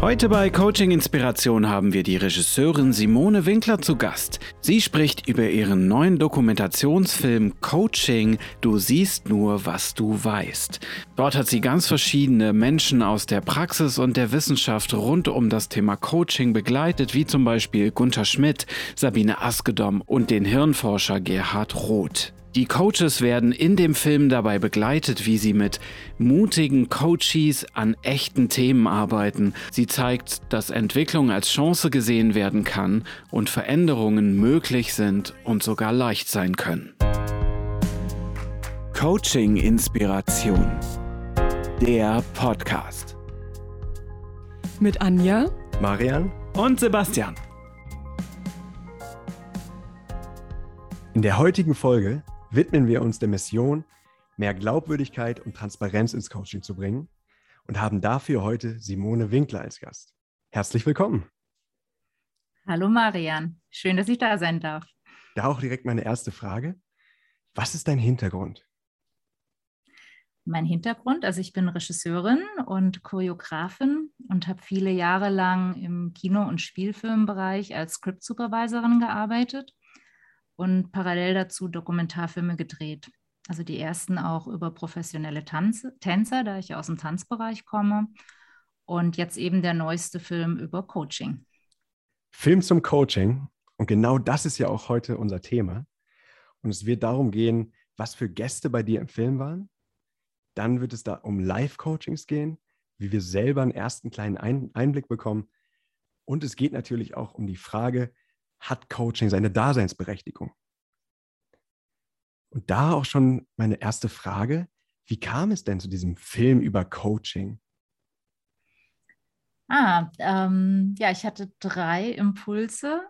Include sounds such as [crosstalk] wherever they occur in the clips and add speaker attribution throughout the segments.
Speaker 1: Heute bei Coaching Inspiration haben wir die Regisseurin Simone Winkler zu Gast. Sie spricht über ihren neuen Dokumentationsfilm Coaching, du siehst nur, was du weißt. Dort hat sie ganz verschiedene Menschen aus der Praxis und der Wissenschaft rund um das Thema Coaching begleitet, wie zum Beispiel Gunther Schmidt, Sabine Askedom und den Hirnforscher Gerhard Roth. Die Coaches werden in dem Film dabei begleitet, wie sie mit mutigen Coaches an echten Themen arbeiten. Sie zeigt, dass Entwicklung als Chance gesehen werden kann und Veränderungen möglich sind und sogar leicht sein können. Coaching Inspiration. Der Podcast.
Speaker 2: Mit Anja,
Speaker 3: Marian
Speaker 1: und Sebastian.
Speaker 3: In der heutigen Folge widmen wir uns der Mission, mehr Glaubwürdigkeit und Transparenz ins Coaching zu bringen und haben dafür heute Simone Winkler als Gast. Herzlich willkommen.
Speaker 4: Hallo Marian, schön, dass ich da sein darf.
Speaker 3: Da auch direkt meine erste Frage. Was ist dein Hintergrund?
Speaker 4: Mein Hintergrund, also ich bin Regisseurin und Choreografin und habe viele Jahre lang im Kino- und Spielfilmbereich als Script-Supervisorin gearbeitet und parallel dazu Dokumentarfilme gedreht. Also die ersten auch über professionelle Tanze, Tänzer, da ich aus dem Tanzbereich komme. Und jetzt eben der neueste Film über Coaching.
Speaker 3: Film zum Coaching. Und genau das ist ja auch heute unser Thema. Und es wird darum gehen, was für Gäste bei dir im Film waren. Dann wird es da um Live-Coachings gehen, wie wir selber einen ersten kleinen Einblick bekommen. Und es geht natürlich auch um die Frage, hat Coaching seine Daseinsberechtigung? Und da auch schon meine erste Frage, wie kam es denn zu diesem Film über Coaching?
Speaker 4: Ah, ähm, ja, ich hatte drei Impulse,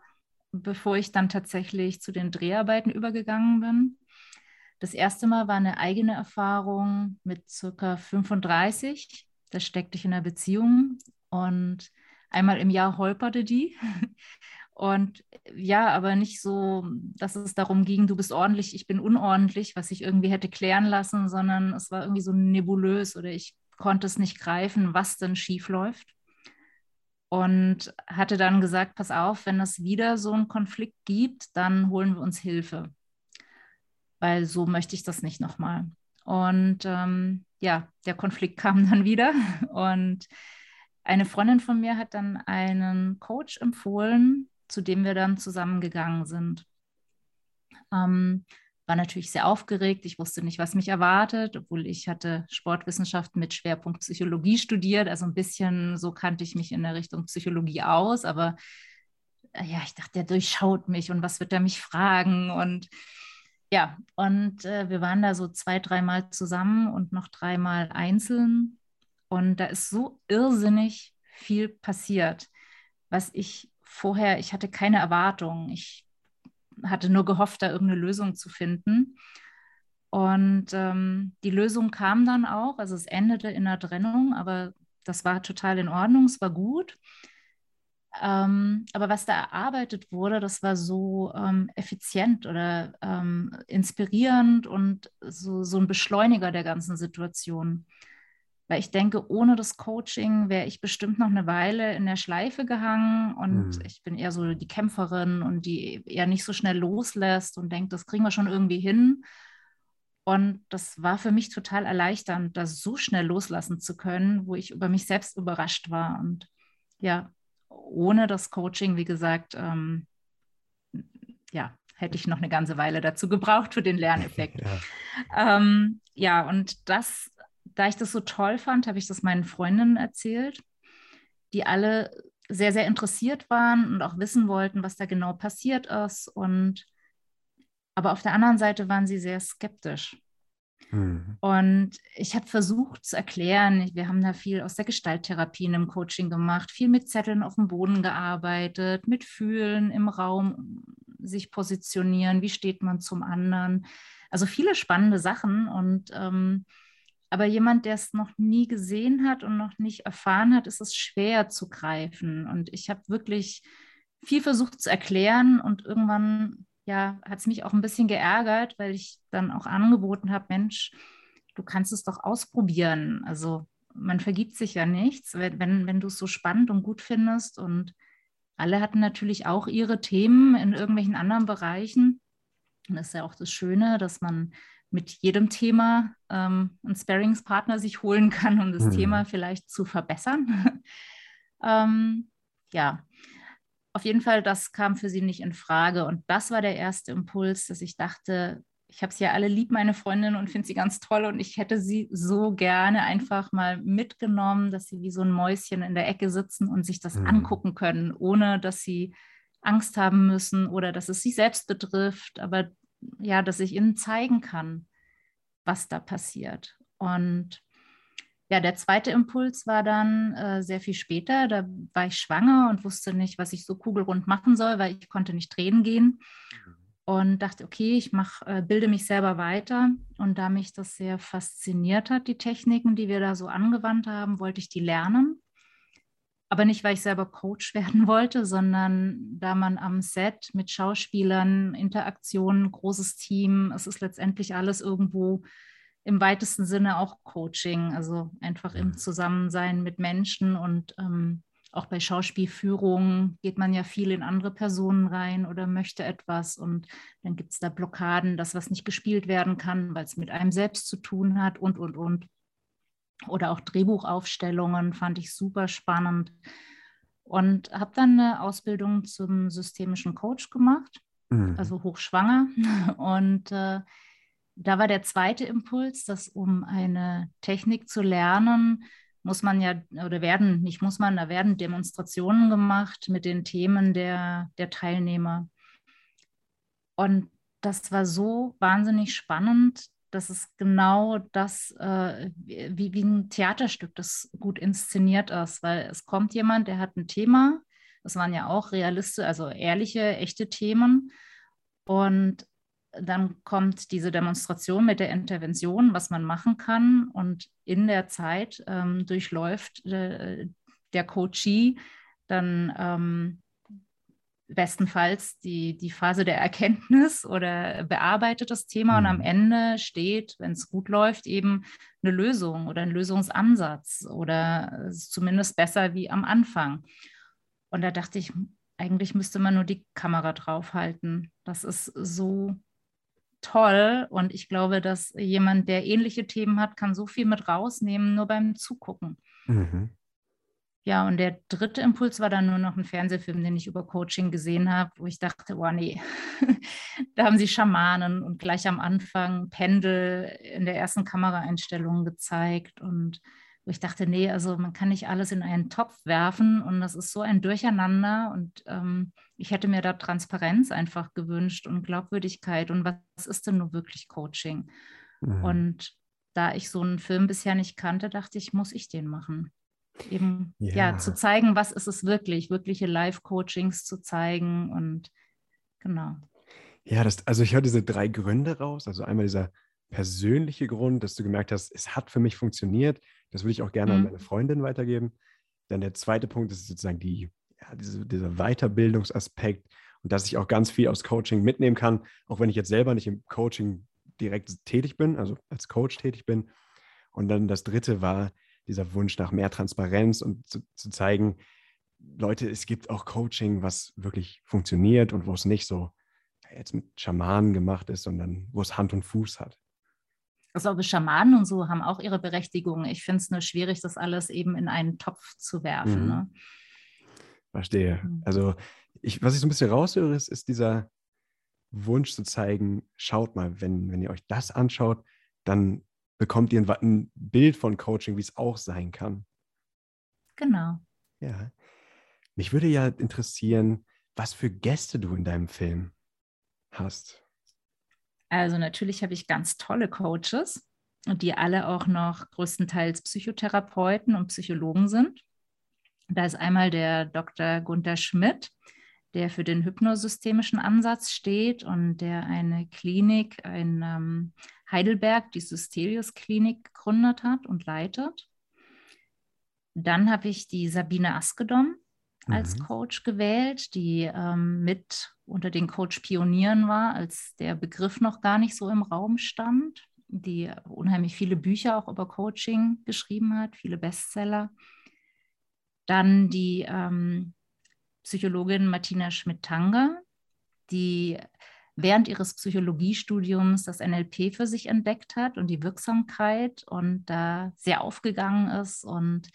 Speaker 4: bevor ich dann tatsächlich zu den Dreharbeiten übergegangen bin. Das erste Mal war eine eigene Erfahrung mit circa 35. Da steckte ich in einer Beziehung und einmal im Jahr holperte die. Und ja, aber nicht so, dass es darum ging, du bist ordentlich, ich bin unordentlich, was ich irgendwie hätte klären lassen, sondern es war irgendwie so nebulös oder ich konnte es nicht greifen, was denn schief läuft. Und hatte dann gesagt, pass auf, wenn es wieder so einen Konflikt gibt, dann holen wir uns Hilfe. Weil so möchte ich das nicht nochmal. Und ähm, ja, der Konflikt [laughs] kam dann wieder. Und eine Freundin von mir hat dann einen Coach empfohlen, zu dem wir dann zusammengegangen sind. Ähm, war natürlich sehr aufgeregt. Ich wusste nicht, was mich erwartet, obwohl ich hatte Sportwissenschaften mit Schwerpunkt Psychologie studiert. Also ein bisschen so kannte ich mich in der Richtung Psychologie aus. Aber äh, ja, ich dachte, der durchschaut mich und was wird er mich fragen? Und ja, und äh, wir waren da so zwei, dreimal zusammen und noch dreimal einzeln. Und da ist so irrsinnig viel passiert, was ich vorher, ich hatte keine Erwartungen. Ich hatte nur gehofft, da irgendeine Lösung zu finden. Und ähm, die Lösung kam dann auch. Also es endete in einer Trennung, aber das war total in Ordnung, es war gut. Ähm, aber was da erarbeitet wurde, das war so ähm, effizient oder ähm, inspirierend und so, so ein Beschleuniger der ganzen Situation. Weil ich denke, ohne das Coaching wäre ich bestimmt noch eine Weile in der Schleife gehangen und mhm. ich bin eher so die Kämpferin und die eher nicht so schnell loslässt und denkt, das kriegen wir schon irgendwie hin. Und das war für mich total erleichternd, das so schnell loslassen zu können, wo ich über mich selbst überrascht war. Und ja, ohne das Coaching, wie gesagt, ähm, ja, hätte ich noch eine ganze Weile dazu gebraucht für den [laughs] Lerneffekt. Ja, ähm, ja und das da ich das so toll fand, habe ich das meinen Freundinnen erzählt, die alle sehr, sehr interessiert waren und auch wissen wollten, was da genau passiert ist. Und aber auf der anderen Seite waren sie sehr skeptisch. Mhm. Und ich habe versucht zu erklären, wir haben da viel aus der Gestalttherapie in einem Coaching gemacht, viel mit Zetteln auf dem Boden gearbeitet, mit Fühlen im Raum sich positionieren, wie steht man zum anderen. Also viele spannende Sachen und ähm, aber jemand, der es noch nie gesehen hat und noch nicht erfahren hat, ist es schwer zu greifen. Und ich habe wirklich viel versucht zu erklären und irgendwann ja, hat es mich auch ein bisschen geärgert, weil ich dann auch angeboten habe, Mensch, du kannst es doch ausprobieren. Also man vergibt sich ja nichts, wenn, wenn, wenn du es so spannend und gut findest. Und alle hatten natürlich auch ihre Themen in irgendwelchen anderen Bereichen. Und das ist ja auch das Schöne, dass man mit jedem Thema ähm, einen Sparringspartner sich holen kann, um das mhm. Thema vielleicht zu verbessern. [laughs] ähm, ja, auf jeden Fall, das kam für sie nicht in Frage. Und das war der erste Impuls, dass ich dachte, ich habe sie ja alle lieb, meine Freundin, und finde sie ganz toll. Und ich hätte sie so gerne einfach mal mitgenommen, dass sie wie so ein Mäuschen in der Ecke sitzen und sich das mhm. angucken können, ohne dass sie Angst haben müssen oder dass es sie selbst betrifft. Aber ja, dass ich ihnen zeigen kann, was da passiert. Und ja, der zweite Impuls war dann äh, sehr viel später. Da war ich schwanger und wusste nicht, was ich so kugelrund machen soll, weil ich konnte nicht drehen gehen. Und dachte, okay, ich mach, äh, bilde mich selber weiter. Und da mich das sehr fasziniert hat, die Techniken, die wir da so angewandt haben, wollte ich die lernen. Aber nicht, weil ich selber Coach [laughs] werden wollte, sondern da man am Set mit Schauspielern, Interaktionen, großes Team, es ist letztendlich alles irgendwo im weitesten Sinne auch Coaching, also einfach im. Zusammensein mit Menschen und ähm, auch bei Schauspielführungen geht man ja viel in andere Personen rein oder möchte etwas und dann gibt es da Blockaden, dass was nicht gespielt werden kann, weil es mit einem selbst zu tun hat und, und, und. Oder auch Drehbuchaufstellungen fand ich super spannend und habe dann eine Ausbildung zum systemischen Coach gemacht, mhm. also hochschwanger [laughs] und äh, da war der zweite Impuls, dass um eine Technik zu lernen, muss man ja, oder werden, nicht muss man, da werden Demonstrationen gemacht mit den Themen der, der Teilnehmer. Und das war so wahnsinnig spannend, dass es genau das, äh, wie, wie ein Theaterstück, das gut inszeniert ist, weil es kommt jemand, der hat ein Thema, das waren ja auch realistische, also ehrliche, echte Themen. Und dann kommt diese Demonstration mit der Intervention, was man machen kann. Und in der Zeit ähm, durchläuft äh, der Coachee dann ähm, bestenfalls die, die Phase der Erkenntnis oder bearbeitet das Thema und am mhm. Ende steht, wenn es gut läuft, eben eine Lösung oder ein Lösungsansatz oder zumindest besser wie am Anfang. Und da dachte ich, eigentlich müsste man nur die Kamera draufhalten. Das ist so toll. Und ich glaube, dass jemand, der ähnliche Themen hat, kann so viel mit rausnehmen, nur beim Zugucken. Mhm. Ja, und der dritte Impuls war dann nur noch ein Fernsehfilm, den ich über Coaching gesehen habe, wo ich dachte, oh nee, [laughs] da haben sie Schamanen und gleich am Anfang Pendel in der ersten Kameraeinstellung gezeigt und wo ich dachte, nee, also man kann nicht alles in einen Topf werfen und das ist so ein Durcheinander und ähm, ich hätte mir da Transparenz einfach gewünscht und Glaubwürdigkeit und was ist denn nur wirklich Coaching? Mhm. Und da ich so einen Film bisher nicht kannte, dachte ich, muss ich den machen. Eben ja. ja zu zeigen, was ist es wirklich, wirkliche Live-Coachings zu zeigen und genau.
Speaker 3: Ja, das, also ich höre diese drei Gründe raus. Also einmal dieser persönliche Grund, dass du gemerkt hast, es hat für mich funktioniert. Das würde ich auch gerne mhm. an meine Freundin weitergeben. Dann der zweite Punkt ist sozusagen die, ja, diese, dieser Weiterbildungsaspekt und dass ich auch ganz viel aus Coaching mitnehmen kann, auch wenn ich jetzt selber nicht im Coaching direkt tätig bin, also als Coach tätig bin. Und dann das dritte war dieser Wunsch nach mehr Transparenz und zu, zu zeigen, Leute, es gibt auch Coaching, was wirklich funktioniert und wo es nicht so jetzt mit Schamanen gemacht ist, sondern wo es Hand und Fuß hat.
Speaker 4: Also Schamanen und so haben auch ihre Berechtigung. Ich finde es nur schwierig, das alles eben in einen Topf zu werfen. Mhm. Ne?
Speaker 3: Verstehe. Mhm. Also ich, was ich so ein bisschen raushöre, ist, ist dieser Wunsch zu zeigen, schaut mal, wenn, wenn ihr euch das anschaut, dann bekommt ihr ein, Bild von Coaching, wie es auch sein kann.
Speaker 4: Genau.
Speaker 3: Ja. Mich würde ja interessieren, was für Gäste du in deinem Film hast.
Speaker 4: Also natürlich habe ich ganz tolle Coaches, die alle auch noch größtenteils Psychotherapeuten und Psychologen sind. Da ist einmal der Dr. Gunther Schmidt, der für den hypnosystemischen Ansatz steht und der eine Klinik in ähm, Heidelberg, die Systelius Klinik, gegründet hat und leitet. Dann habe ich die Sabine Askedom als mhm. Coach gewählt, die ähm, mit unter den Coach-Pionieren war, als der Begriff noch gar nicht so im Raum stand. die unheimlich viele Bücher auch über Coaching geschrieben hat, viele Bestseller. Dann die ähm, Psychologin Martina Schmidt-Tanger, die während ihres Psychologiestudiums das NLP für sich entdeckt hat und die Wirksamkeit und da sehr aufgegangen ist und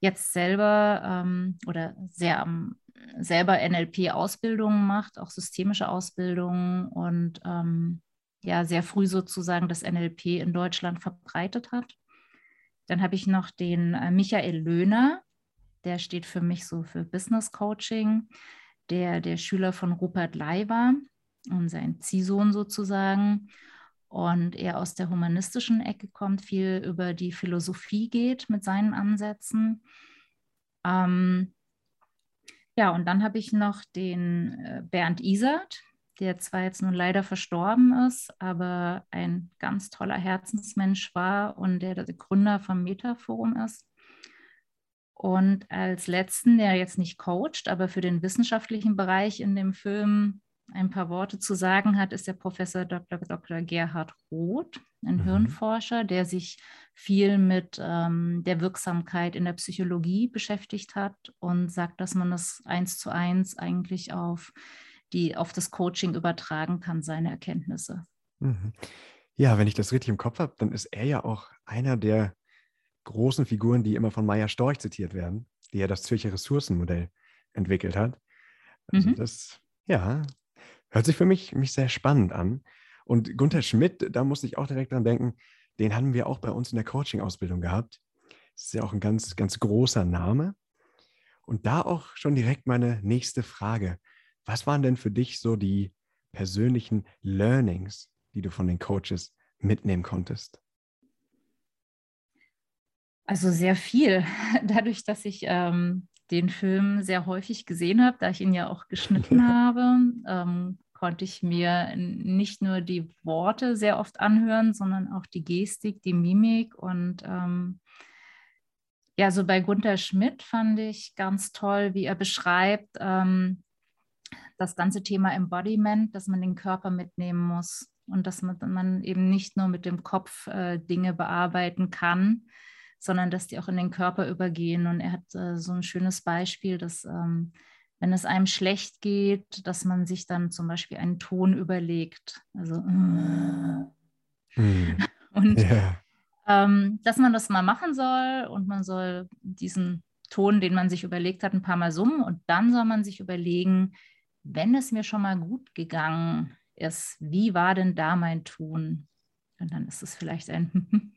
Speaker 4: jetzt selber ähm, oder sehr ähm, selber NLP-Ausbildungen macht, auch systemische Ausbildungen und ähm, ja sehr früh sozusagen das NLP in Deutschland verbreitet hat. Dann habe ich noch den äh, Michael Löhner, der steht für mich so für Business Coaching, der der Schüler von Rupert Lai war und sein Ziehsohn sozusagen. Und er aus der humanistischen Ecke kommt, viel über die Philosophie geht mit seinen Ansätzen. Ähm, ja, und dann habe ich noch den äh, Bernd Isert, der zwar jetzt nun leider verstorben ist, aber ein ganz toller Herzensmensch war und der der Gründer vom Metaforum ist. Und als letzten, der jetzt nicht coacht, aber für den wissenschaftlichen Bereich in dem Film ein paar Worte zu sagen hat, ist der Professor Dr. Dr. Gerhard Roth, ein mhm. Hirnforscher, der sich viel mit ähm, der Wirksamkeit in der Psychologie beschäftigt hat und sagt, dass man das eins zu eins eigentlich auf, die, auf das Coaching übertragen kann, seine Erkenntnisse.
Speaker 3: Mhm. Ja, wenn ich das richtig im Kopf habe, dann ist er ja auch einer der großen Figuren, die immer von Meyer Storch zitiert werden, die ja das Zürcher Ressourcenmodell entwickelt hat. Also mhm. das, ja, Hört sich für mich, mich sehr spannend an. Und Gunther Schmidt, da musste ich auch direkt dran denken, den haben wir auch bei uns in der Coaching-Ausbildung gehabt. Das ist ja auch ein ganz, ganz großer Name. Und da auch schon direkt meine nächste Frage. Was waren denn für dich so die persönlichen Learnings, die du von den Coaches mitnehmen konntest?
Speaker 4: Also sehr viel. [laughs] Dadurch, dass ich ähm, den Film sehr häufig gesehen habe, da ich ihn ja auch geschnitten [laughs] habe, ähm, konnte ich mir nicht nur die Worte sehr oft anhören, sondern auch die Gestik, die Mimik und ähm, ja, so bei Gunther Schmidt fand ich ganz toll, wie er beschreibt ähm, das ganze Thema Embodiment, dass man den Körper mitnehmen muss und dass man, man eben nicht nur mit dem Kopf äh, Dinge bearbeiten kann, sondern dass die auch in den Körper übergehen. Und er hat äh, so ein schönes Beispiel, dass ähm, wenn es einem schlecht geht, dass man sich dann zum Beispiel einen Ton überlegt. Also mm. [laughs] und yeah. ähm, dass man das mal machen soll und man soll diesen Ton, den man sich überlegt hat, ein paar Mal summen und dann soll man sich überlegen, wenn es mir schon mal gut gegangen ist, wie war denn da mein Ton? Und dann ist es vielleicht ein [laughs]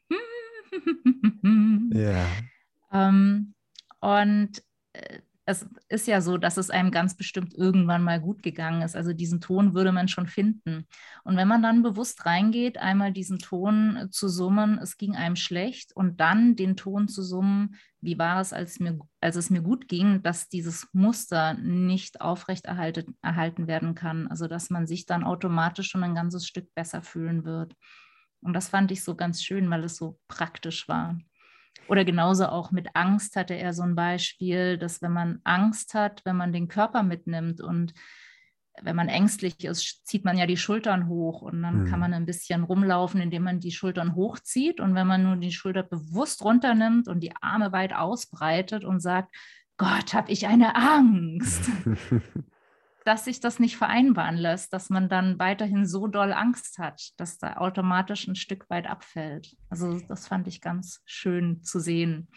Speaker 4: [laughs]
Speaker 3: Ja.
Speaker 4: Ähm, und äh, es ist ja so, dass es einem ganz bestimmt irgendwann mal gut gegangen ist. Also diesen Ton würde man schon finden. Und wenn man dann bewusst reingeht, einmal diesen Ton zu summen, es ging einem schlecht und dann den Ton zu summen, wie war es, als, mir, als es mir gut ging, dass dieses Muster nicht aufrechterhalten erhalten werden kann. Also dass man sich dann automatisch schon ein ganzes Stück besser fühlen wird. Und das fand ich so ganz schön, weil es so praktisch war. Oder genauso auch mit Angst hatte er so ein Beispiel, dass wenn man Angst hat, wenn man den Körper mitnimmt und wenn man ängstlich ist, zieht man ja die Schultern hoch und dann mhm. kann man ein bisschen rumlaufen, indem man die Schultern hochzieht. Und wenn man nur die Schulter bewusst runternimmt und die Arme weit ausbreitet und sagt, Gott, habe ich eine Angst, [laughs] dass sich das nicht vereinbaren lässt, dass man dann weiterhin so doll Angst hat, dass da automatisch ein Stück weit abfällt. Also das fand ich ganz schön zu sehen.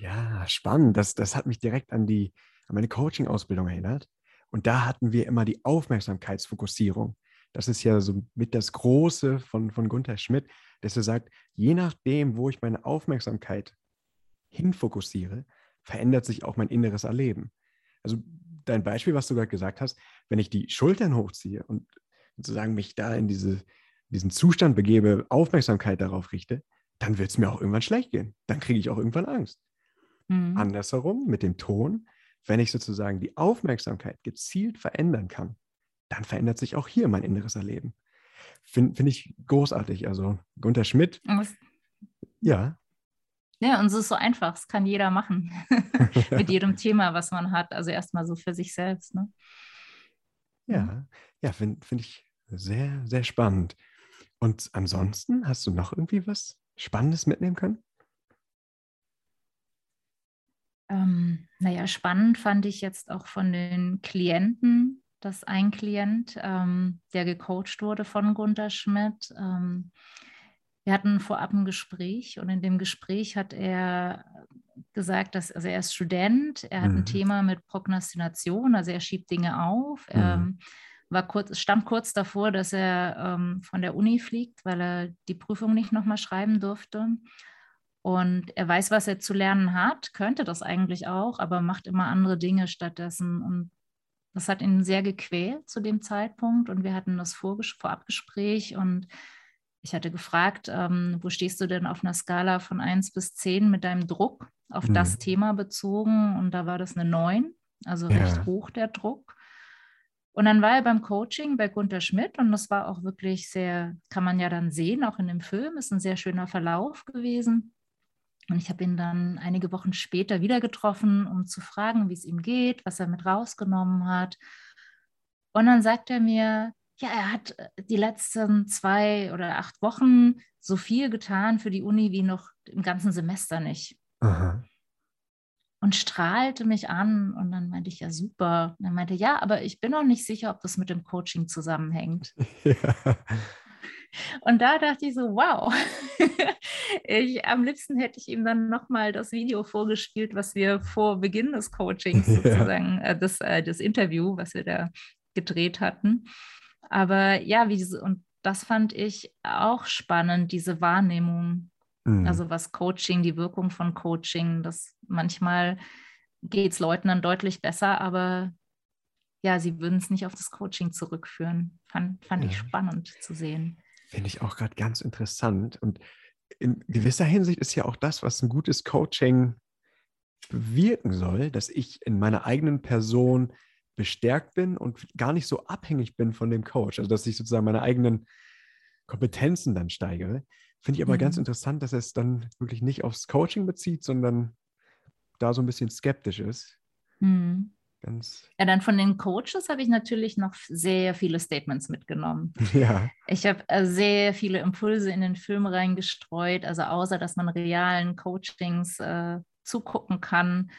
Speaker 3: Ja, spannend. Das, das hat mich direkt an, die, an meine Coaching-Ausbildung erinnert. Und da hatten wir immer die Aufmerksamkeitsfokussierung. Das ist ja so mit das Große von, von Gunther Schmidt, dass er sagt, je nachdem, wo ich meine Aufmerksamkeit hinfokussiere, verändert sich auch mein inneres Erleben. Also dein Beispiel, was du gerade gesagt hast, wenn ich die Schultern hochziehe und sozusagen mich da in diese, diesen Zustand begebe, Aufmerksamkeit darauf richte, dann wird es mir auch irgendwann schlecht gehen. Dann kriege ich auch irgendwann Angst. Mhm. Andersherum, mit dem Ton, wenn ich sozusagen die Aufmerksamkeit gezielt verändern kann, dann verändert sich auch hier mein inneres Erleben. Finde find ich großartig. Also Gunther Schmidt. Ja.
Speaker 4: Ja, und es ist so einfach, es kann jeder machen [laughs] mit jedem [laughs] Thema, was man hat. Also erstmal so für sich selbst. Ne?
Speaker 3: Ja, ja, finde find ich sehr, sehr spannend. Und ansonsten, hast du noch irgendwie was Spannendes mitnehmen können?
Speaker 4: Ähm, naja, spannend fand ich jetzt auch von den Klienten, dass ein Klient, ähm, der gecoacht wurde von Gunter Schmidt, ähm, wir hatten vorab ein Gespräch und in dem Gespräch hat er gesagt, dass also er ist Student, er hat mhm. ein Thema mit Prognostination, also er schiebt Dinge auf. Mhm. Er war kurz, stand kurz davor, dass er ähm, von der Uni fliegt, weil er die Prüfung nicht nochmal schreiben durfte. Und er weiß, was er zu lernen hat, könnte das eigentlich auch, aber macht immer andere Dinge stattdessen. Und das hat ihn sehr gequält zu dem Zeitpunkt. Und wir hatten das Vorabgespräch und ich hatte gefragt, ähm, wo stehst du denn auf einer Skala von 1 bis 10 mit deinem Druck auf mhm. das Thema bezogen? Und da war das eine 9, also ja. recht hoch der Druck. Und dann war er beim Coaching bei Gunter Schmidt und das war auch wirklich sehr, kann man ja dann sehen, auch in dem Film, ist ein sehr schöner Verlauf gewesen. Und ich habe ihn dann einige Wochen später wieder getroffen, um zu fragen, wie es ihm geht, was er mit rausgenommen hat. Und dann sagt er mir, ja, er hat äh, die letzten zwei oder acht Wochen so viel getan für die Uni wie noch im ganzen Semester nicht. Aha. Und strahlte mich an und dann meinte ich, ja, super. Und er meinte, ja, aber ich bin noch nicht sicher, ob das mit dem Coaching zusammenhängt. [laughs] Ja. Und da dachte ich so, wow. [laughs] ich, am liebsten hätte ich ihm dann nochmal das Video vorgespielt, was wir vor Beginn des Coachings [laughs] sozusagen, ja. äh, das, äh, das Interview, was wir da gedreht hatten. Aber ja, wie diese, und das fand ich auch spannend, diese Wahrnehmung. Mhm. Also was Coaching, die Wirkung von Coaching, das manchmal geht es Leuten dann deutlich besser, aber ja, sie würden es nicht auf das Coaching zurückführen. Fand, fand ja. ich spannend zu sehen.
Speaker 3: Finde ich auch gerade ganz interessant. Und in gewisser Hinsicht ist ja auch das, was ein gutes Coaching bewirken soll, dass ich in meiner eigenen Person bestärkt bin und gar nicht so abhängig bin von dem Coach. Also dass ich sozusagen meine eigenen Kompetenzen dann steigere. Finde ich aber mhm. ganz interessant, dass er es dann wirklich nicht aufs Coaching bezieht, sondern da so ein bisschen skeptisch ist.
Speaker 4: Mhm. Ganz ja, dann von den Coaches habe ich natürlich noch sehr viele Statements mitgenommen. [laughs] Ja. Ich habe äh, sehr viele Impulse in den Film reingestreut, also außer dass man realen Coachings äh, zugucken kann,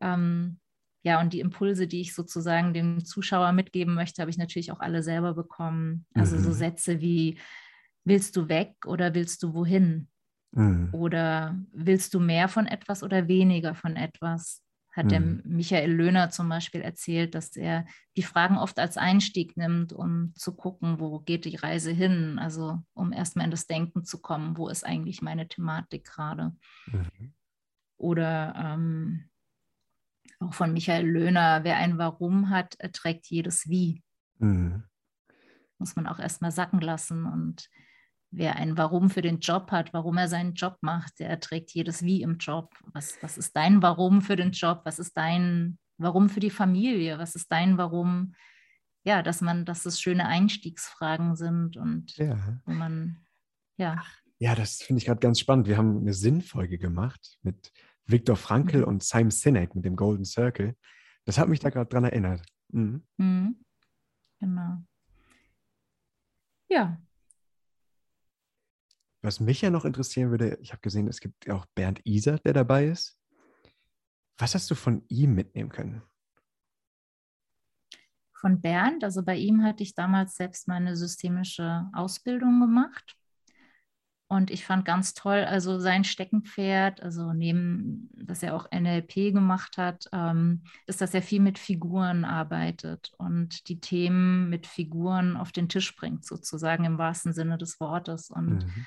Speaker 4: ähm, ja, und die Impulse, die ich sozusagen dem Zuschauer mitgeben möchte, habe ich natürlich auch alle selber bekommen. Also mhm. so Sätze wie, willst du weg oder willst du wohin? Mhm. Oder willst du mehr von etwas oder weniger von etwas? Hat mhm. der Michael Löhner zum Beispiel erzählt, dass er die Fragen oft als Einstieg nimmt, um zu gucken, wo geht die Reise hin? Also um erstmal in das Denken zu kommen, wo ist eigentlich meine Thematik gerade? Mhm. Oder ähm, auch von Michael Löhner, wer ein Warum hat, trägt jedes Wie. Mhm. Muss man auch erstmal sacken lassen. Und wer ein Warum für den Job hat, warum er seinen Job macht, der trägt jedes Wie im Job. Was, was ist dein Warum für den Job? Was ist dein Warum für die Familie? Was ist dein Warum? Ja, dass man, dass es schöne Einstiegsfragen sind und ja. wo man, ja.
Speaker 3: Ja, das finde ich gerade ganz spannend. Wir haben eine Sinnfolge gemacht mit Viktor Frankl mhm. und Simon Sinek mit dem Golden Circle. Das hat mich da gerade dran erinnert. Mhm. Mhm.
Speaker 4: Genau. Ja.
Speaker 3: Was mich ja noch interessieren würde, ich habe gesehen, es gibt auch Bernd Iser, der dabei ist. Was hast du von ihm mitnehmen können?
Speaker 4: Von Bernd, also bei ihm hatte ich damals selbst meine systemische Ausbildung gemacht. Und ich fand ganz toll, also sein Steckenpferd, also neben, dass er auch NLP gemacht hat, ähm, ist, dass er viel mit Figuren arbeitet und die Themen mit Figuren auf den Tisch bringt, sozusagen im wahrsten Sinne des Wortes. Und, mhm.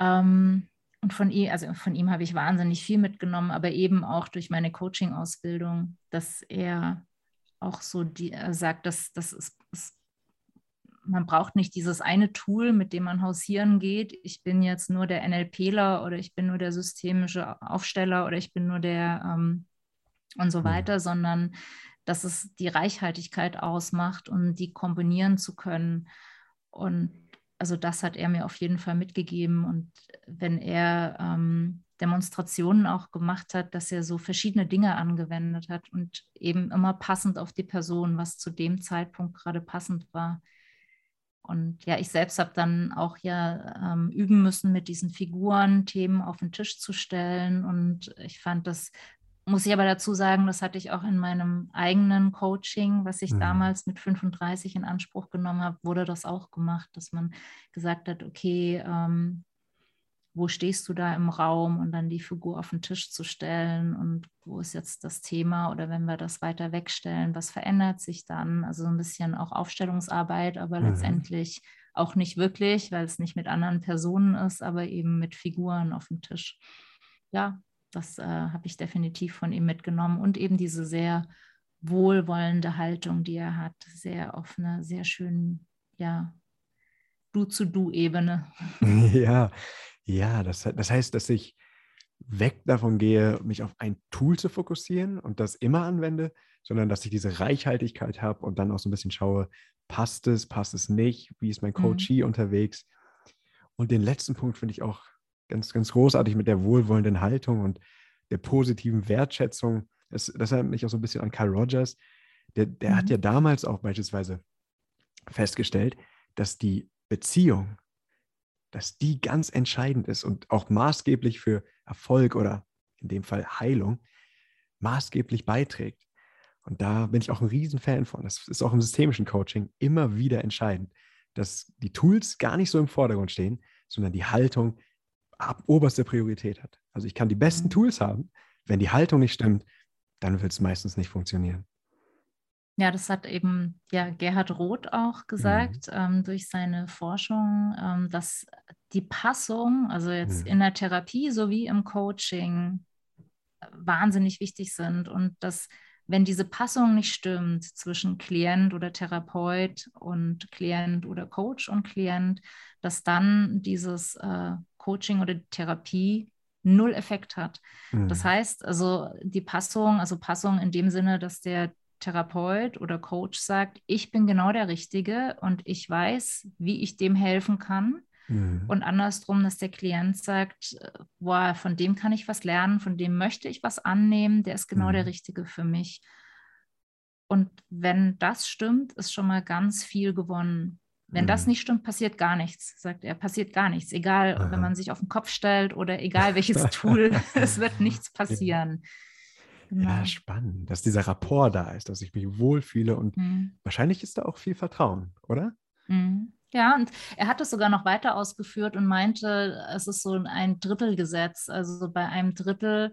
Speaker 4: ähm, und von ihm, also von ihm habe ich wahnsinnig viel mitgenommen, aber eben auch durch meine Coaching-Ausbildung, dass er auch so die, er sagt, dass das ist, ist man braucht nicht dieses eine Tool, mit dem man hausieren geht. Ich bin jetzt nur der NLPler oder ich bin nur der systemische Aufsteller oder ich bin nur der ähm, und so weiter, sondern dass es die Reichhaltigkeit ausmacht und die kombinieren zu können. Und also das hat er mir auf jeden Fall mitgegeben. Und wenn er ähm, Demonstrationen auch gemacht hat, dass er so verschiedene Dinge angewendet hat und eben immer passend auf die Person, was zu dem Zeitpunkt gerade passend war Und ja, ich selbst habe dann auch ja ähm, üben müssen, mit diesen Figuren Themen auf den Tisch zu stellen. Und ich fand das, muss ich aber dazu sagen, das hatte ich auch in meinem eigenen Coaching, was ich mhm. damals mit 35 in Anspruch genommen habe, wurde das auch gemacht, dass man gesagt hat, okay, ähm, wo stehst du da im Raum und dann die Figur auf den Tisch zu stellen und wo ist jetzt das Thema oder wenn wir das weiter wegstellen, was verändert sich dann? Also so ein bisschen auch Aufstellungsarbeit, aber mhm. letztendlich auch nicht wirklich, weil es nicht mit anderen Personen ist, aber eben mit Figuren auf dem Tisch. Ja, das äh, habe ich definitiv von ihm mitgenommen und eben diese sehr wohlwollende Haltung, die er hat, sehr offene, sehr schön, ja, Du-zu-Du-Ebene. [laughs]
Speaker 3: Ja, ja, das, das heißt, dass ich weg davon gehe, mich auf ein Tool zu fokussieren und das immer anwende, sondern dass ich diese Reichhaltigkeit habe und dann auch so ein bisschen schaue, passt es, passt es nicht, wie ist mein. Coachee mhm. unterwegs. Und den letzten Punkt finde ich auch ganz, ganz großartig mit der wohlwollenden Haltung und der positiven Wertschätzung. Das, das erinnert mich auch so ein bisschen an Carl Rogers. Der, der mhm. hat ja damals auch beispielsweise festgestellt, dass die Beziehung dass die ganz entscheidend ist und auch maßgeblich für Erfolg oder in dem Fall Heilung maßgeblich beiträgt. Und da bin ich auch ein Riesenfan von. Das ist auch im systemischen Coaching immer wieder entscheidend, dass die Tools gar nicht so im Vordergrund stehen, sondern die Haltung ab oberste Priorität hat. Also ich kann die besten mhm. Tools haben, wenn die Haltung nicht stimmt, dann wird es meistens nicht funktionieren.
Speaker 4: Ja, das hat eben ja Gerhard Roth auch gesagt mhm. ähm, durch seine Forschung, ähm, dass die Passung, also jetzt mhm. in der Therapie sowie im Coaching, wahnsinnig wichtig sind und dass wenn diese Passung nicht stimmt zwischen Klient oder Therapeut und Klient oder Coach und Klient, dass dann dieses äh, Coaching oder Therapie null Effekt hat. Mhm. Das heißt, also die Passung, also Passung in dem Sinne, dass der Therapeut oder Coach sagt, ich bin genau der Richtige und ich weiß, wie ich dem helfen kann. Mhm. Und andersrum, dass der Klient sagt, boah, von dem kann ich was lernen, von dem möchte ich was annehmen, der ist genau mhm. der Richtige für mich. Und wenn das stimmt, ist schon mal ganz viel gewonnen. Wenn mhm. das nicht stimmt, passiert gar nichts, sagt er. Passiert gar nichts. Egal, Aha. wenn man sich auf den Kopf stellt oder egal welches [laughs] Tool, [laughs] es wird nichts passieren.
Speaker 3: Genau. Ja, spannend, dass dieser Rapport da ist, dass ich mich wohlfühle und mhm. wahrscheinlich ist da auch viel Vertrauen, oder?
Speaker 4: Mhm. Ja, und er hat es sogar noch weiter ausgeführt und meinte, es ist so ein Drittelgesetz. Also bei einem Drittel,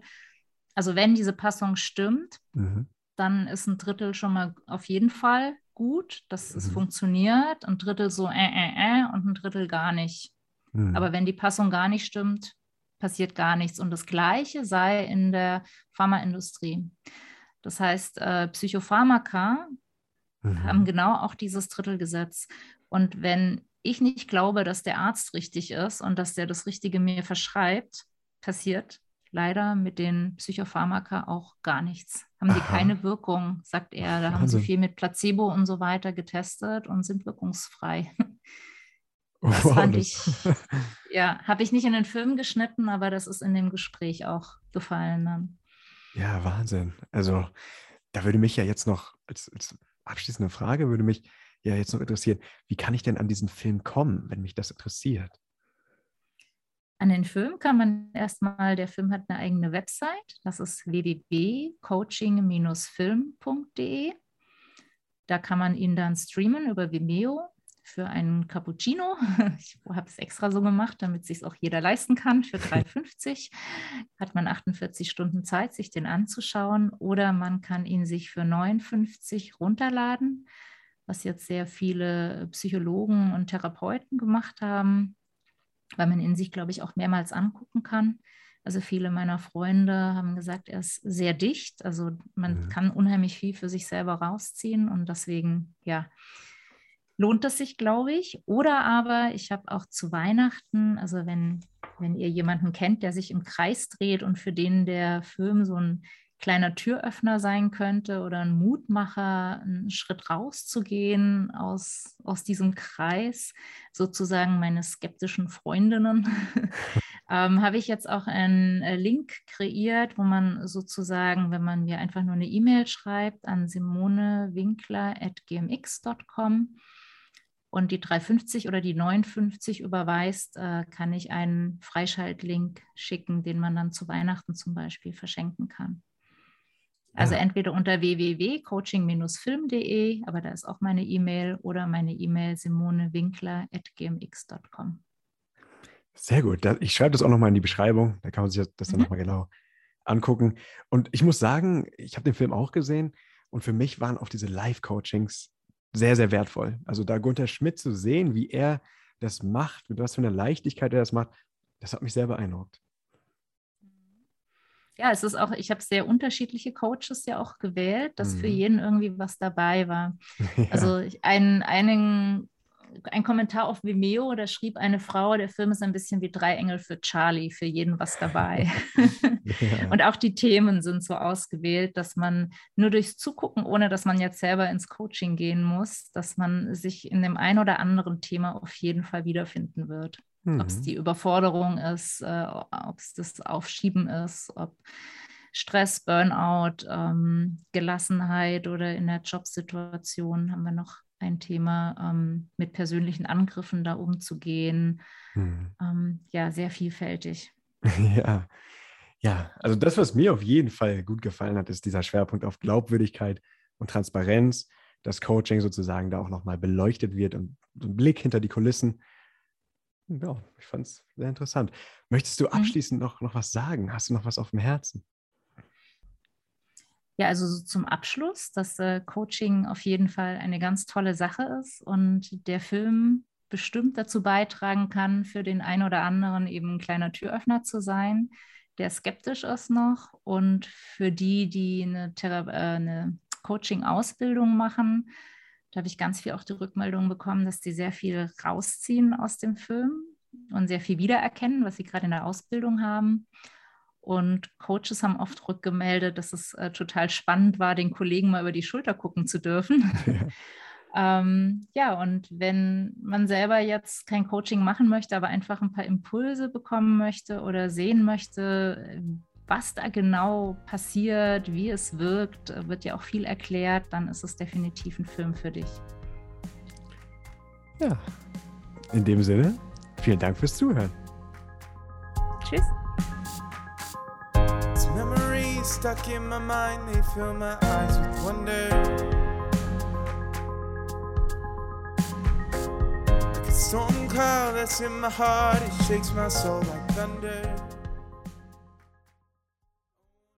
Speaker 4: also wenn diese Passung stimmt, mhm. dann ist ein Drittel schon mal auf jeden Fall gut, dass es mhm. funktioniert, ein Drittel so äh, äh, äh und ein Drittel gar nicht. Mhm. Aber wenn die Passung gar nicht stimmt, passiert gar nichts. Und das Gleiche sei in der Pharmaindustrie. Das heißt, äh, Psychopharmaka mhm. haben genau auch dieses Drittelgesetz. Und wenn ich nicht glaube, dass der Arzt richtig ist und dass der das Richtige mir verschreibt, passiert leider mit den Psychopharmaka auch gar nichts. Haben die keine Wirkung, sagt er. Da Wahnsinn. haben sie viel mit Placebo und so weiter getestet und sind wirkungsfrei. [laughs] Das wow, fand ich, ja, habe ich nicht in den Film geschnitten, aber das ist in dem Gespräch auch gefallen dann.
Speaker 3: Ja, Wahnsinn. Also da würde mich ja jetzt noch als, als abschließende Frage würde mich ja jetzt noch interessieren, wie kann ich denn an diesen Film kommen, wenn mich das interessiert?
Speaker 4: An den Film kann man erstmal, der Film hat eine eigene Website, das ist www.coaching-film.de. Da kann man ihn dann streamen über Vimeo für einen Cappuccino. [laughs] Ich habe es extra so gemacht, damit sich auch jeder leisten kann. Für 3,50 [laughs] hat man 48 Stunden Zeit, sich den anzuschauen. Oder man kann ihn sich für 59 runterladen, was jetzt sehr viele Psychologen und Therapeuten gemacht haben, weil man ihn sich, glaube ich, auch mehrmals angucken kann. Also viele meiner Freunde haben gesagt, er ist sehr dicht. Also man mhm. kann unheimlich viel für sich selber rausziehen und deswegen, ja, lohnt es sich, glaube ich. Oder aber ich habe auch zu Weihnachten, also wenn, wenn ihr jemanden kennt, der sich im Kreis dreht und für den der Film so ein kleiner Türöffner sein könnte oder ein Mutmacher, einen Schritt rauszugehen aus, aus diesem Kreis, sozusagen meine skeptischen Freundinnen, [laughs] ähm, habe ich jetzt auch einen äh, Link kreiert, wo man sozusagen, wenn man mir einfach nur eine E-Mail schreibt an simonewinkler.gmx.com, und die 350 oder die 59 überweist, äh, kann ich einen Freischaltlink schicken, den man dann zu Weihnachten zum Beispiel verschenken kann. Also ja. entweder unter www.coaching-film.de, aber da ist auch meine E-Mail oder meine E-Mail simonewinkler.gmx.com.
Speaker 3: Sehr gut. Ich schreibe das auch nochmal in die Beschreibung. Da kann man sich das dann mhm. nochmal genau angucken. Und ich muss sagen, ich habe den Film auch gesehen und für mich waren auch diese Live-Coachings sehr, sehr wertvoll. Also da Gunther Schmidt zu sehen, wie er das macht, mit was für einer Leichtigkeit er das macht, das hat mich sehr beeindruckt.
Speaker 4: Ja, es ist auch, ich habe sehr unterschiedliche Coaches ja auch gewählt, dass mhm. für jeden irgendwie was dabei war. [laughs] Ja. Also ich, einen, einen ein Kommentar auf Vimeo, da schrieb eine Frau, der Film ist ein bisschen wie drei Engel für Charlie, für jeden was dabei. [laughs] ja. Und auch die Themen sind so ausgewählt, dass man nur durchs Zugucken, ohne dass man jetzt selber ins Coaching gehen muss, dass man sich in dem ein oder anderen Thema auf jeden Fall wiederfinden wird. Mhm. Ob es die Überforderung ist, äh, ob es das Aufschieben ist, ob Stress, Burnout, ähm, Gelassenheit oder in der Jobsituation haben wir noch ein Thema, ähm, mit persönlichen Angriffen da umzugehen. Hm. Ähm, ja, sehr vielfältig. [laughs]
Speaker 3: Ja. ja, also das, was mir auf jeden Fall gut gefallen hat, ist dieser Schwerpunkt auf Glaubwürdigkeit und Transparenz, dass Coaching sozusagen da auch nochmal beleuchtet wird und so ein Blick hinter die Kulissen. Ja, ich fand es sehr interessant. Möchtest du mhm. abschließend mhm. noch, noch was sagen? Hast du noch was auf dem Herzen?
Speaker 4: Ja, also so zum Abschluss, dass äh, Coaching auf jeden Fall eine ganz tolle Sache ist und der Film bestimmt dazu beitragen kann, für den einen oder anderen eben ein kleiner Türöffner zu sein, der skeptisch ist noch und für die, die eine, äh, eine Coaching-Ausbildung machen, da habe ich ganz viel auch die Rückmeldung bekommen, dass die sehr viel rausziehen aus dem Film und sehr viel wiedererkennen, was sie gerade in der Ausbildung haben. Und Coaches haben oft rückgemeldet, dass es äh, total spannend war, den Kollegen mal über die Schulter gucken zu dürfen. [laughs] Ja. ähm, ja, und wenn man selber jetzt kein Coaching machen möchte, aber einfach ein paar Impulse bekommen möchte oder sehen möchte, was da genau passiert, wie es wirkt, wird ja auch viel erklärt, dann ist es definitiv ein Film für dich.
Speaker 3: Ja, in dem Sinne, vielen Dank fürs Zuhören.
Speaker 4: Tschüss.
Speaker 5: Stuck in my mind, they fill my eyes with wonder. Like a storm cloud that's in my heart, it shakes my soul like thunder.